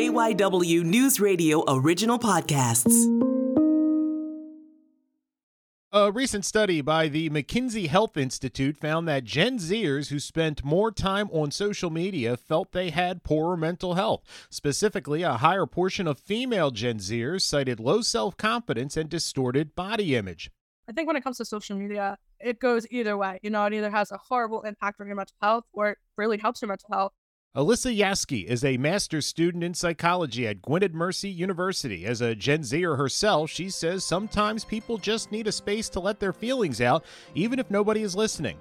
KYW News Radio original podcasts. A recent study by the McKinsey Health Institute found that Gen Zers who spent more time on social media felt they had poorer mental health. Specifically, a higher portion of female Gen Zers cited low self confidence and distorted body image. I think when it comes to social media, it goes either way. You know, it either has a horrible impact on your mental health or it really helps your mental health. Alyssa Yiaski is a master's student in psychology at Gwynedd Mercy University. As a Gen Zer herself, she says sometimes people just need a space to let their feelings out, even if nobody is listening.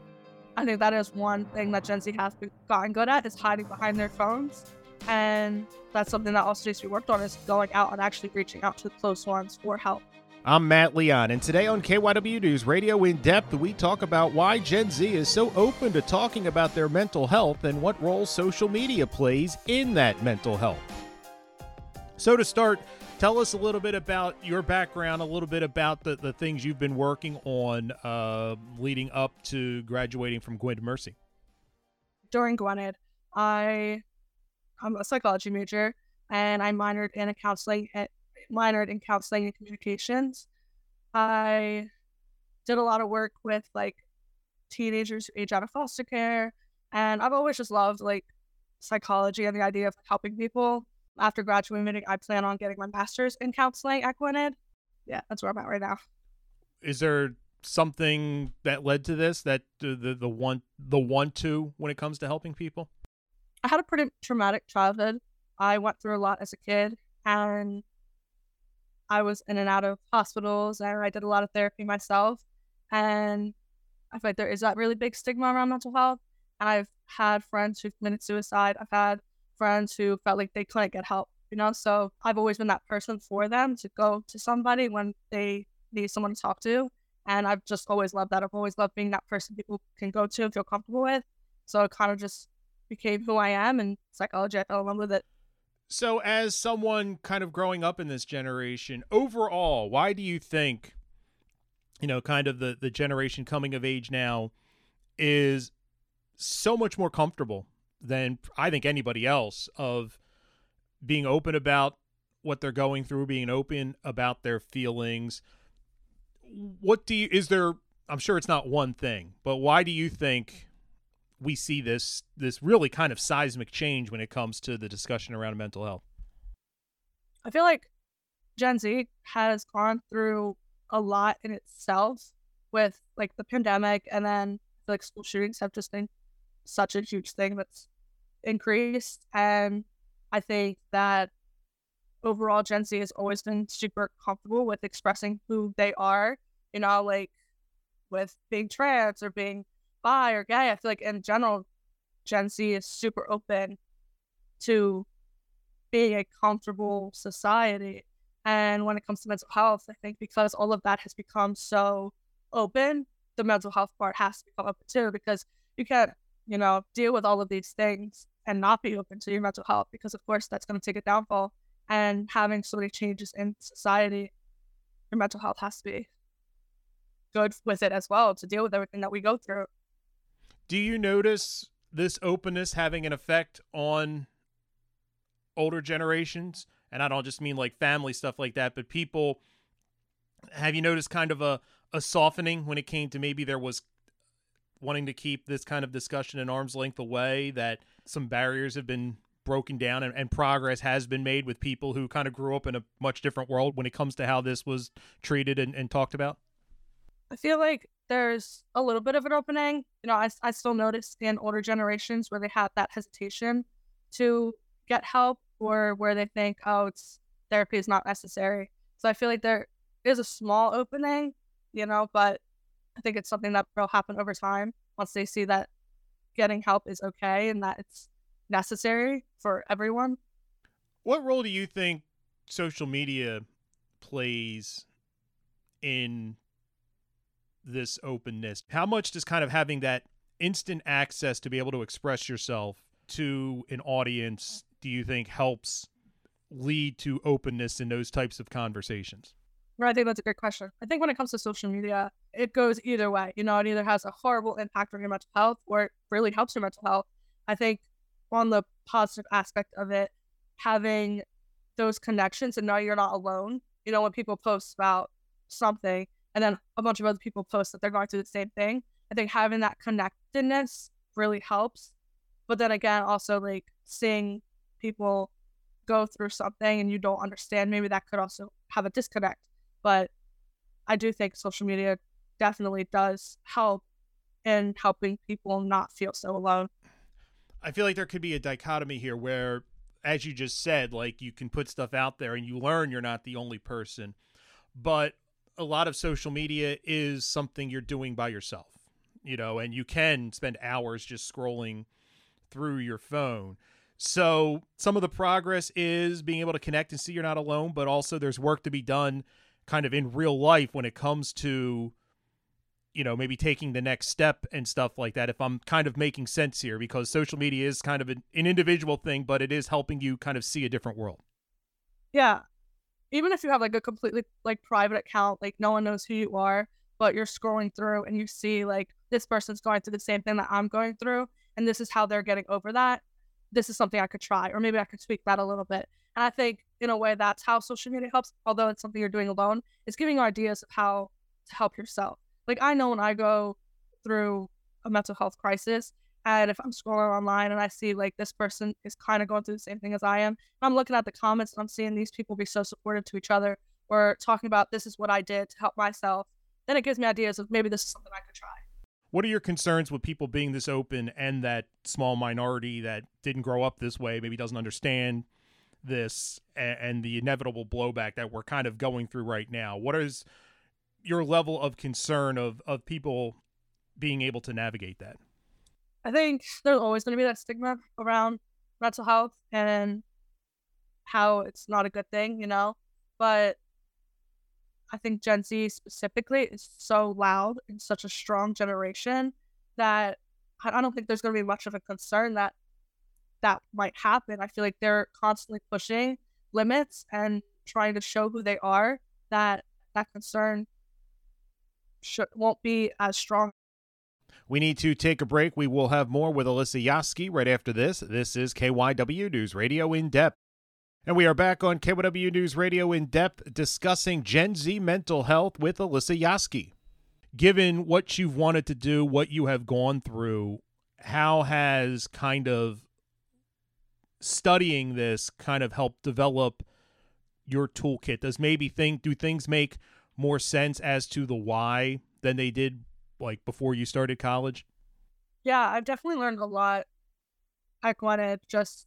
I think that is one thing that Gen Z has gotten good at is hiding behind their phones. And that's something that also needs to be worked on is going out and actually reaching out to close ones for help. I'm Matt Leon, and today on KYW News Radio In Depth, we talk about why Gen Z is so open to talking about their mental health and what role social media plays in that mental health. So, to start, tell us a little bit about your background, a little bit about the, the things you've been working on uh, leading up to graduating from Gwynedd Mercy. During Gwynedd, I, I'm a psychology major and I minored in a counseling at minored in counseling and communications. I did a lot of work with like teenagers who age out of foster care, and I've always just loved like psychology and the idea of helping people. After graduating, I plan on getting my master's in counseling at Gwynedd. Yeah, that's where I'm at right now. Is there something that led to this that the the, the one the one to when it comes to helping people? I had a pretty traumatic childhood. I went through a lot as a kid, and I was in and out of hospitals and I did a lot of therapy myself. And I feel like there is that really big stigma around mental health. And I've had friends who've committed suicide. I've had friends who felt like they couldn't get help, you know? So I've always been that person for them to go to somebody when they need someone to talk to. And I've just always loved that. I've always loved being that person people can go to and feel comfortable with. So it kind of just became who I am. And psychology, I fell in love with it. So, as someone kind of growing up in this generation, overall, why do you think, you know, kind of the the generation coming of age now is so much more comfortable than I think anybody else of being open about what they're going through, being open about their feelings. What do you is there I'm sure it's not one thing, but why do you think we see this this really kind of seismic change when it comes to the discussion around mental health. I feel like Gen Z has gone through a lot in itself with like the pandemic and then like school shootings have just been such a huge thing that's increased and I think that overall Gen Z has always been super comfortable with expressing who they are, you know, like with being trans or being bi or gay. I feel like in general, Gen Z is super open to being a comfortable society. And when it comes to mental health, I think because all of that has become so open, the mental health part has to become open too, because you can't, you know, deal with all of these things and not be open to your mental health, because of course that's going to take a downfall. And having so many changes in society, your mental health has to be good with it as well to deal with everything that we go through. Do you notice this openness having an effect on older generations? And I don't just mean like family stuff like that, but people. Have you noticed kind of a, a softening when it came to maybe there was wanting to keep this kind of discussion an arm's length away, that some barriers have been broken down and, and, progress has been made with people who kind of grew up in a much different world when it comes to how this was treated and, and talked about? I feel like there's a little bit of an opening. You know, I, I still notice in older generations where they have that hesitation to get help or where they think, oh, it's therapy is not necessary. So I feel like there is a small opening, you know, but I think it's something that will happen over time once they see that getting help is okay and that it's necessary for everyone. What role do you think social media plays in this openness? How much does kind of having that instant access to be able to express yourself to an audience do you think helps lead to openness in those types of conversations? Right, I think that's a great question. I think when it comes to social media, it goes either way. You know, it either has a horrible impact on your mental health or it really helps your mental health. I think on the positive aspect of it, having those connections and know you're not alone. You know, when people post about something and then a bunch of other people post that they're going through the same thing, I think having that connectedness really helps. But then again, also like seeing people go through something and you don't understand, maybe that could also have a disconnect. But I do think social media definitely does help in helping people not feel so alone. I feel like there could be a dichotomy here where, as you just said, like you can put stuff out there and you learn you're not the only person. But a lot of social media is something you're doing by yourself, you know, and you can spend hours just scrolling through your phone. So some of the progress is being able to connect and see you're not alone, but also there's work to be done kind of in real life when it comes to you know maybe taking the next step and stuff like that if i'm kind of making sense here because social media is kind of an, an individual thing but it is helping you kind of see a different world yeah even if you have like a completely like private account like no one knows who you are but you're scrolling through and you see like this person's going through the same thing that i'm going through and this is how they're getting over that this is something i could try or maybe i could tweak that a little bit. And i think in a way that's how social media helps although it's something you're doing alone it's giving you ideas of how to help yourself. Like i know when i go through a mental health crisis and if i'm scrolling online and i see like this person is kind of going through the same thing as i am i'm looking at the comments and i'm seeing these people be so supportive to each other or talking about this is what i did to help myself then it gives me ideas of maybe this is something i could try what are your concerns with people being this open and that small minority that didn't grow up this way maybe doesn't understand this and, the inevitable blowback that we're kind of going through right now. What is your level of concern of of people being able to navigate that? I think there's always going to be that stigma around mental health and how it's not a good thing, you know. But I think Gen Z specifically is so loud and such a strong generation that I don't think there's going to be much of a concern that that might happen. I feel like they're constantly pushing limits and trying to show who they are. That that concern should, won't be as strong. We need to take a break. We will have more with Alyssa Yiaski right after this. This is KYW News Radio in depth. And we are back on KYW News Radio in depth discussing Gen Z mental health with Alyssa Yiaski. Given what you've wanted to do, what you have gone through, how has kind of studying this kind of help develop your toolkit? Does maybe think do things make more sense as to the why than they did like before you started college? Yeah, I've definitely learned a lot. I wanted just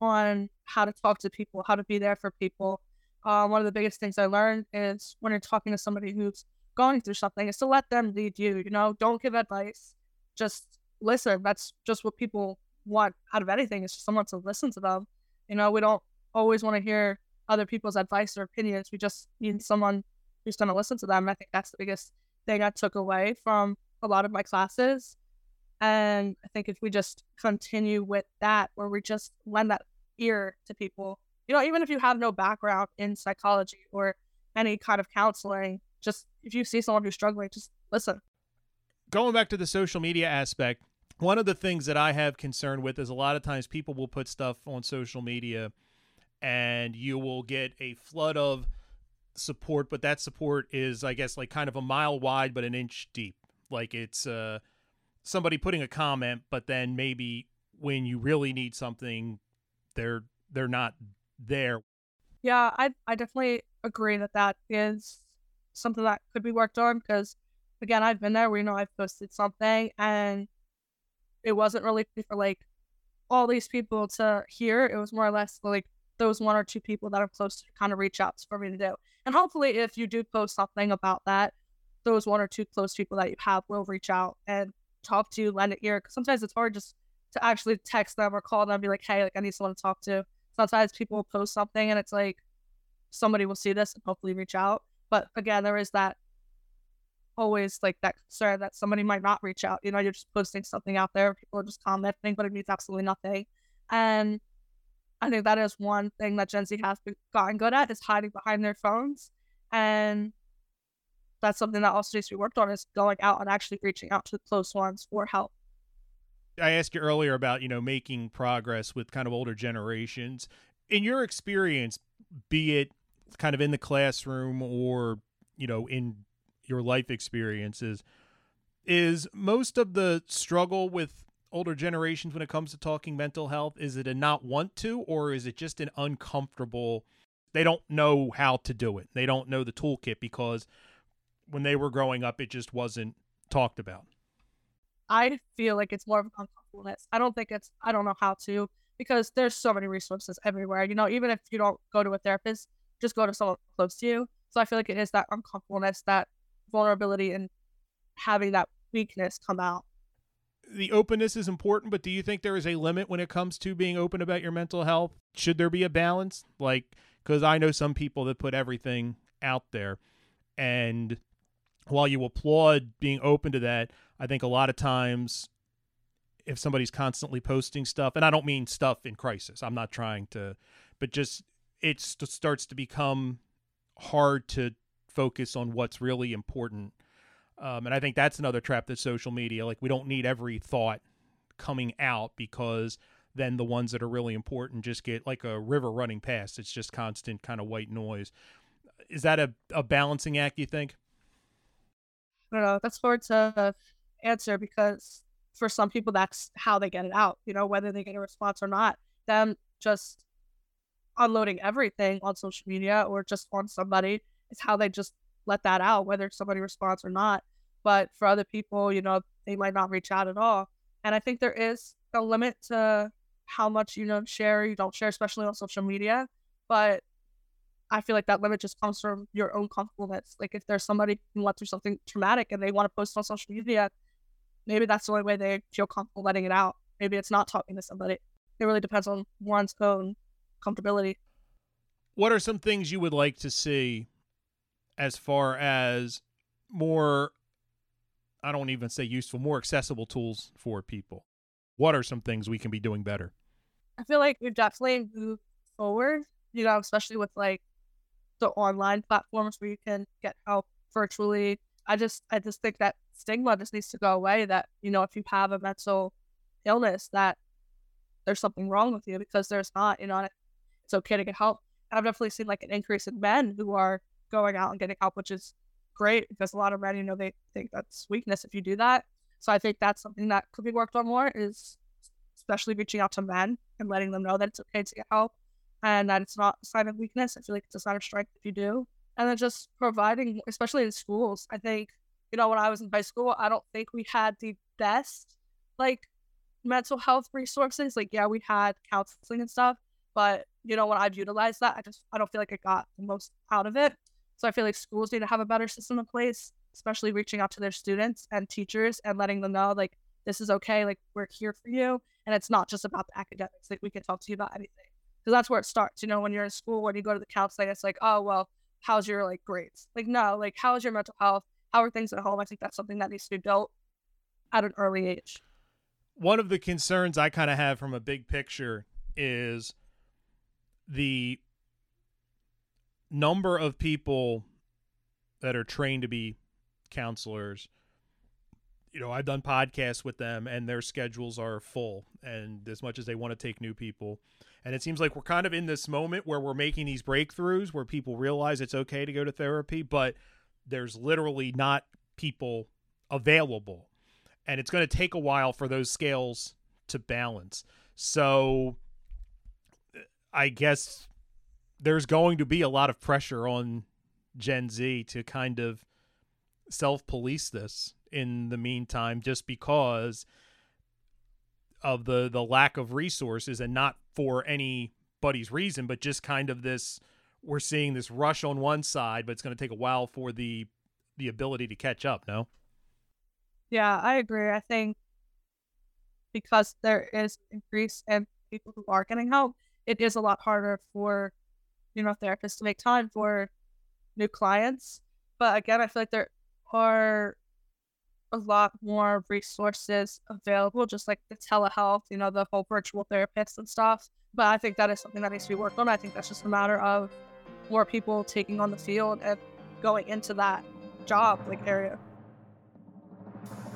on how to talk to people, how to be there for people. Um, one of the biggest things I learned is when you're talking to somebody who's going through something, is to let them lead you. You know, don't give advice, just listen. That's just what people want out of anything is just someone to listen to them. You know, we don't always want to hear other people's advice or opinions. We just need someone who's going to listen to them. I think that's the biggest thing I took away from a lot of my classes. And I think if we just continue with that, where we just lend that ear to people, you know, even if you have no background in psychology or any kind of counseling, just if you see someone who's struggling, just listen. Going back to the social media aspect, one of the things that I have concern with is a lot of times people will put stuff on social media and you will get a flood of support, but that support is, I guess, like kind of a mile wide but an inch deep. Like it's uh, somebody putting a comment, but then maybe when you really need something, they're they're not there. Yeah, I I definitely agree that that is something that could be worked on because again, I've been there where you know I've posted something and it wasn't really for like all these people to hear. It was more or less like those one or two people that are close to kind of reach out for me to do. And hopefully, if you do post something about that, those one or two close people that you have will reach out and talk to you, lend an ear. Because sometimes it's hard just to actually text them or call them and be like, hey, like I need someone to talk to. Sometimes people will post something and it's like somebody will see this and hopefully reach out. But again, there is that always like that concern that somebody might not reach out. You know, you're just posting something out there, people are just commenting, but it means absolutely nothing. And I think that is one thing that Gen Z has gotten good at is hiding behind their phones. And that's something that also needs to be worked on is going out and actually reaching out to close ones for help. I asked you earlier about, you know, making progress with kind of older generations. in your experience, be it kind of in the classroom or you know in your life experiences, is most of the struggle with older generations when it comes to talking mental health? Is it a not want to, or is it just an uncomfortable? They don't know how to do it. They don't know the toolkit because when they were growing up, it just wasn't talked about. I feel like it's more of a uncomfortableness. I don't think it's, I don't know how to because there's so many resources everywhere. You know, even if you don't go to a therapist, just go to someone close to you. So I feel like it is that uncomfortableness, that vulnerability, and having that weakness come out. The openness is important, but do you think there is a limit when it comes to being open about your mental health? Should there be a balance? Like, because I know some people that put everything out there. And while you applaud being open to that, I think a lot of times if somebody's constantly posting stuff, and I don't mean stuff in crisis, I'm not trying to, but just it starts to become hard to focus on what's really important. Um, and I think that's another trap that social media, like we don't need every thought coming out because then the ones that are really important just get like a river running past. It's just constant kind of white noise. Is that a, a balancing act, you think? I don't know. That's hard to answer because for some people, that's how they get it out, you know, whether they get a response or not. Them just unloading everything on social media or just on somebody is how they just let that out, whether somebody responds or not. But for other people, you know, they might not reach out at all. And I think there is a limit to how much you know share you don't share, especially on social media. But I feel like that limit just comes from your own comfortableness. Like if there's somebody who went through something traumatic and they want to post on social media, maybe that's the only way they feel comfortable letting it out. Maybe it's not talking to somebody. It really depends on one's own comfortability. What are some things you would like to see as far as more I don't even say useful, more accessible tools for people? What are some things we can be doing better? I feel like we've definitely moved forward, you know, especially with like the online platforms where you can get help virtually. I just I just think that stigma just needs to go away that, you know, if you have a mental illness that there's something wrong with you because there's not, you know, it's okay to get help. And I've definitely seen like an increase in men who are going out and getting help, which is great because a lot of men, you know, they think that's weakness if you do that. So I think that's something that could be worked on more is especially reaching out to men and letting them know that it's okay to get help and that it's not a sign of weakness. I feel like it's a sign of strength if you do. And then just providing, especially in schools, I think, you know, when I was in high school, I don't think we had the best like mental health resources. Like, yeah, we had counseling and stuff, but you know, when I've utilized that, I just I don't feel like I got the most out of it. So I feel like schools need to have a better system in place, especially reaching out to their students and teachers and letting them know like this is okay, like we're here for you, and it's not just about the academics. Like we can talk to you about anything because that's where it starts. You know, when you're in school, when you go to the counseling, it's like, oh well, how's your like grades? Like no, like how's your mental health? How are things at home? I think that's something that needs to be built at an early age. One of the concerns I kind of have from a big picture is the number of people that are trained to be counselors you know i've done podcasts with them and their schedules are full and as much as they want to take new people. And it seems like we're kind of in this moment where we're making these breakthroughs where people realize it's okay to go to therapy but there's literally not people available. And it's going to take a while for those scales to balance. So I guess there's going to be a lot of pressure on Gen Z to kind of self police this in the meantime, just because of the the lack of resources and not for anybody's reason, but just kind of this we're seeing this rush on one side, but it's going to take a while for the the ability to catch up. No. Yeah, I agree. I think because there is increase in people who are getting help, it is a lot harder for, you know, therapists to make time for new clients. But again, I feel like there are a lot more resources available, just like the telehealth, you know, the whole virtual therapists and stuff. But I think that is something that needs to be worked on. I think that's just a matter of more people taking on the field and going into that job like area.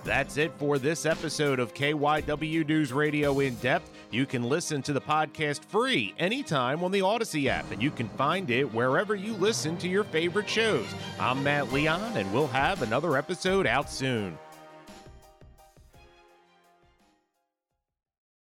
That's it for this episode of KYW News Radio in depth. You can listen to the podcast free anytime on the Audacy app, and you can find it wherever you listen to your favorite shows. I'm Matt Leon, and we'll have another episode out soon.